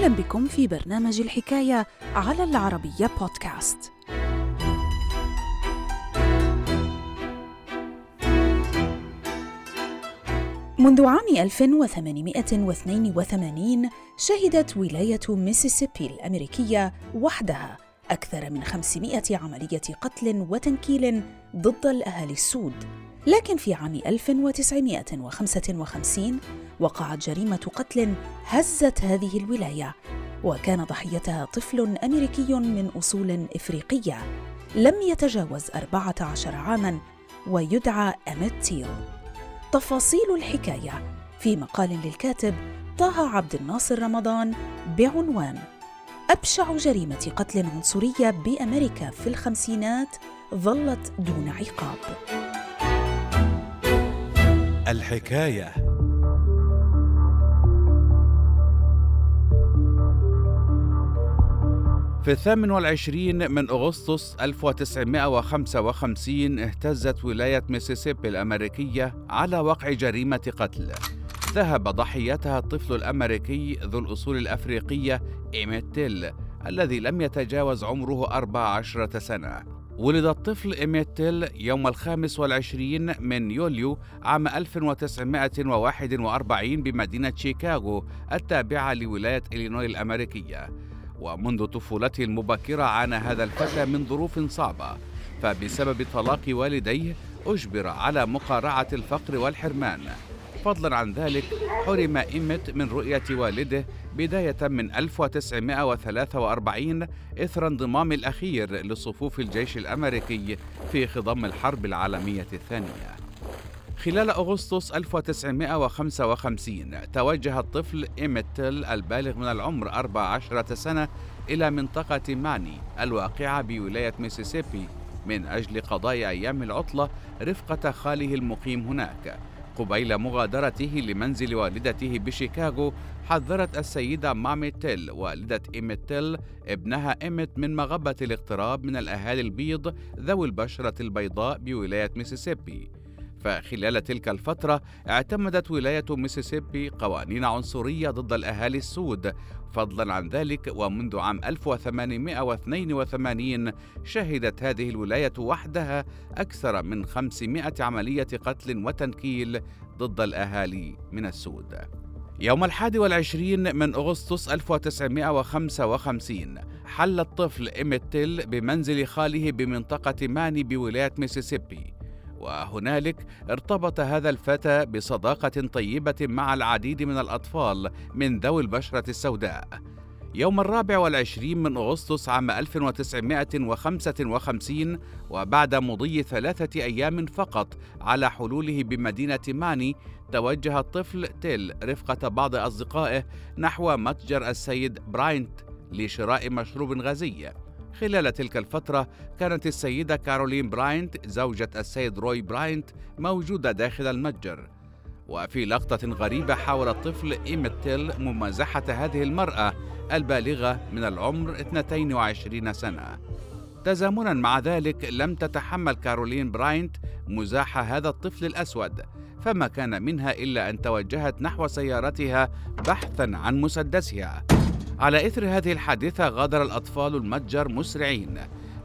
أهلا بكم في برنامج الحكاية على العربية بودكاست. منذ عام 1882 شهدت ولاية ميسيسيبي الأمريكية وحدها أكثر من 500 عملية قتل وتنكيل ضد الأهالي السود لكن في عام 1955 وقعت جريمة قتل هزت هذه الولاية وكان ضحيتها طفل أمريكي من أصول إفريقية لم يتجاوز 14 عاماً ويدعى أميت تيل تفاصيل الحكاية في مقال للكاتب طه عبد الناصر رمضان بعنوان أبشع جريمة قتل عنصرية بأمريكا في الخمسينات ظلت دون عقاب. الحكاية. في الثامن والعشرين من أغسطس 1955 اهتزت ولاية ميسيسيبي الأمريكية على وقع جريمة قتل. ذهب ضحيتها الطفل الأمريكي ذو الأصول الأفريقية إيميت تيل الذي لم يتجاوز عمره 14 سنة. ولد الطفل إيميت تيل يوم الخامس والعشرين من يوليو عام 1941 بمدينة شيكاغو التابعة لولاية إلينوي الأمريكية. ومنذ طفولته المبكرة عانى هذا الفتى من ظروف صعبة فبسبب طلاق والديه أجبر على مقارعة الفقر والحرمان. فضلا عن ذلك حرم إيمت من رؤية والده بداية من 1943 إثر انضمام الأخير لصفوف الجيش الأمريكي في خضم الحرب العالمية الثانية. خلال أغسطس 1955 توجه الطفل إيميت تيل البالغ من العمر 14 سنة إلى منطقة ماني الواقعة بولاية ميسيسيبي من أجل قضاء أيام العطلة رفقة خاله المقيم هناك. قبيل مغادرته لمنزل والدته بشيكاغو حذرت السيدة مامي تيل والدة إيميت تيل ابنها إيميت من مغبة الاقتراب من الأهالي البيض ذوي البشرة البيضاء بولاية ميسيسيبي. فخلال تلك الفترة اعتمدت ولاية ميسيسيبي قوانين عنصرية ضد الأهالي السود. فضلا عن ذلك ومنذ عام 1882 شهدت هذه الولاية وحدها أكثر من 500 عملية قتل وتنكيل ضد الأهالي من السود. يوم الحادي والعشرين من أغسطس 1955 حل الطفل إيميت تيل بمنزل خاله بمنطقة ماني بولاية ميسيسيبي. وهنالك ارتبط هذا الفتى بصداقة طيبة مع العديد من الأطفال من ذوي البشرة السوداء. يوم الرابع والعشرين من أغسطس عام 1955 وبعد مضي ثلاثة أيام فقط على حلوله بمدينة ماني توجه الطفل تيل رفقة بعض أصدقائه نحو متجر السيد براينت لشراء مشروب غازي. خلال تلك الفترة كانت السيدة كارولين براينت زوجة السيد روي براينت موجودة داخل المتجر. وفي لقطة غريبة حاول الطفل إيميت تيل ممازحة هذه المرأة البالغة من العمر 22 سنة. تزامنا مع ذلك لم تتحمل كارولين براينت مزاح هذا الطفل الأسود. فما كان منها إلا أن توجهت نحو سيارتها بحثا عن مسدسها. على إثر هذه الحادثة غادر الأطفال المتجر مسرعين.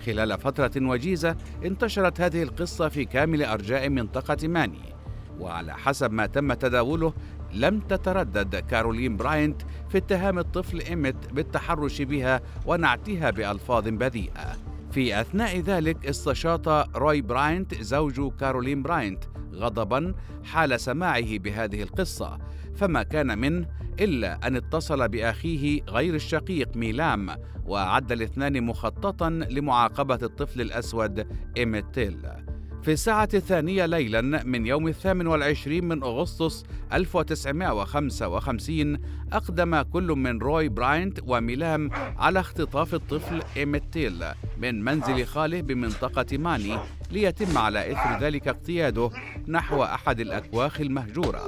خلال فترة وجيزة انتشرت هذه القصة في كامل أرجاء منطقة ماني. وعلى حسب ما تم تداوله لم تتردد كارولين براينت في اتهام الطفل إيميت بالتحرش بها ونعتها بألفاظ بذيئة. في أثناء ذلك استشاط روي براينت زوج كارولين براينت غضبا حال سماعه بهذه القصة فما كان منه إلا أن اتصل بأخيه غير الشقيق ميلام وأعد الاثنان مخططا لمعاقبة الطفل الأسود إيميت تيل في الساعة الثانية ليلا من يوم الثامن والعشرين من أغسطس 1955 أقدم كل من روي براينت وميلام على اختطاف الطفل إيميت تيل من منزل خاله بمنطقة ماني ليتم على إثر ذلك اقتياده نحو أحد الأكواخ المهجورة.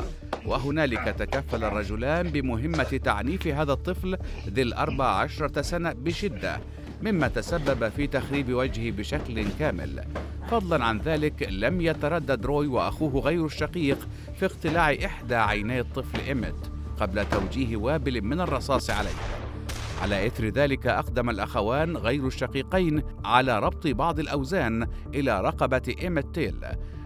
وهنالك تكفل الرجلان بمهمة تعنيف هذا الطفل ذي الأربع عشرة سنة بشدة. مما تسبب في تخريب وجهه بشكل كامل. فضلا عن ذلك لم يتردد روي وأخوه غير الشقيق في اقتلاع إحدى عيني الطفل إيميت قبل توجيه وابل من الرصاص عليه. على إثر ذلك أقدم الأخوان غير الشقيقين على ربط بعض الأوزان إلى رقبة إيميت تيل.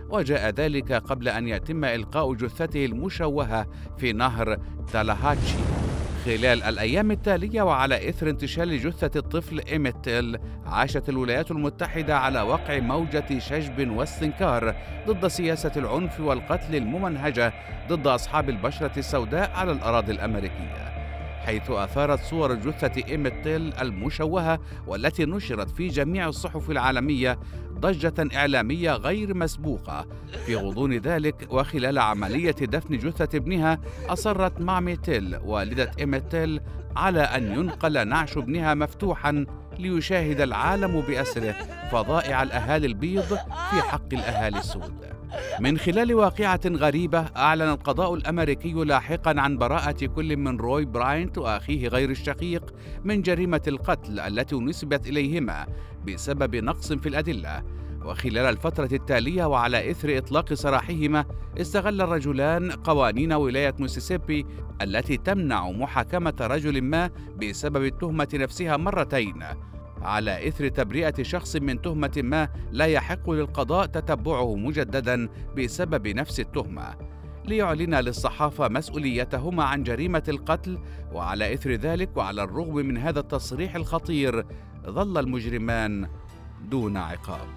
وجاء ذلك قبل أن يتم إلقاء جثته المشوهة في نهر تالاهاتشي خلال الأيام التالية وعلى إثر انتشال جثة الطفل إيميت تيل عاشت الولايات المتحدة على وقع موجة شجب واستنكار ضد سياسة العنف والقتل الممنهجة ضد أصحاب البشرة السوداء على الأراضي الأمريكية حيث أثارت صور جثة إيميت تيل المشوهة والتي نشرت في جميع الصحف العالمية ضجة إعلامية غير مسبوقة. في غضون ذلك وخلال عملية دفن جثة ابنها أصرت مامي تيل والدة إيميت تيل على أن ينقل نعش ابنها مفتوحا ليشاهد العالم بأسره فظائع الأهالي البيض في حق الأهالي السود. من خلال واقعة غريبة أعلن القضاء الأمريكي لاحقا عن براءة كل من روي براينت وأخيه غير الشقيق من جريمة القتل التي نسبت إليهما بسبب نقص في الأدلة. وخلال الفترة التالية وعلى إثر إطلاق سراحهما استغل الرجلان قوانين ولاية ميسيسيبي التي تمنع محاكمة رجل ما بسبب التهمة نفسها مرتين. على إثر تبرئة شخص من تهمة ما لا يحق للقضاء تتبعه مجددا بسبب نفس التهمة. ليعلن للصحافة مسؤوليتهما عن جريمة القتل وعلى إثر ذلك وعلى الرغم من هذا التصريح الخطير ظل المجرمان دون عقاب.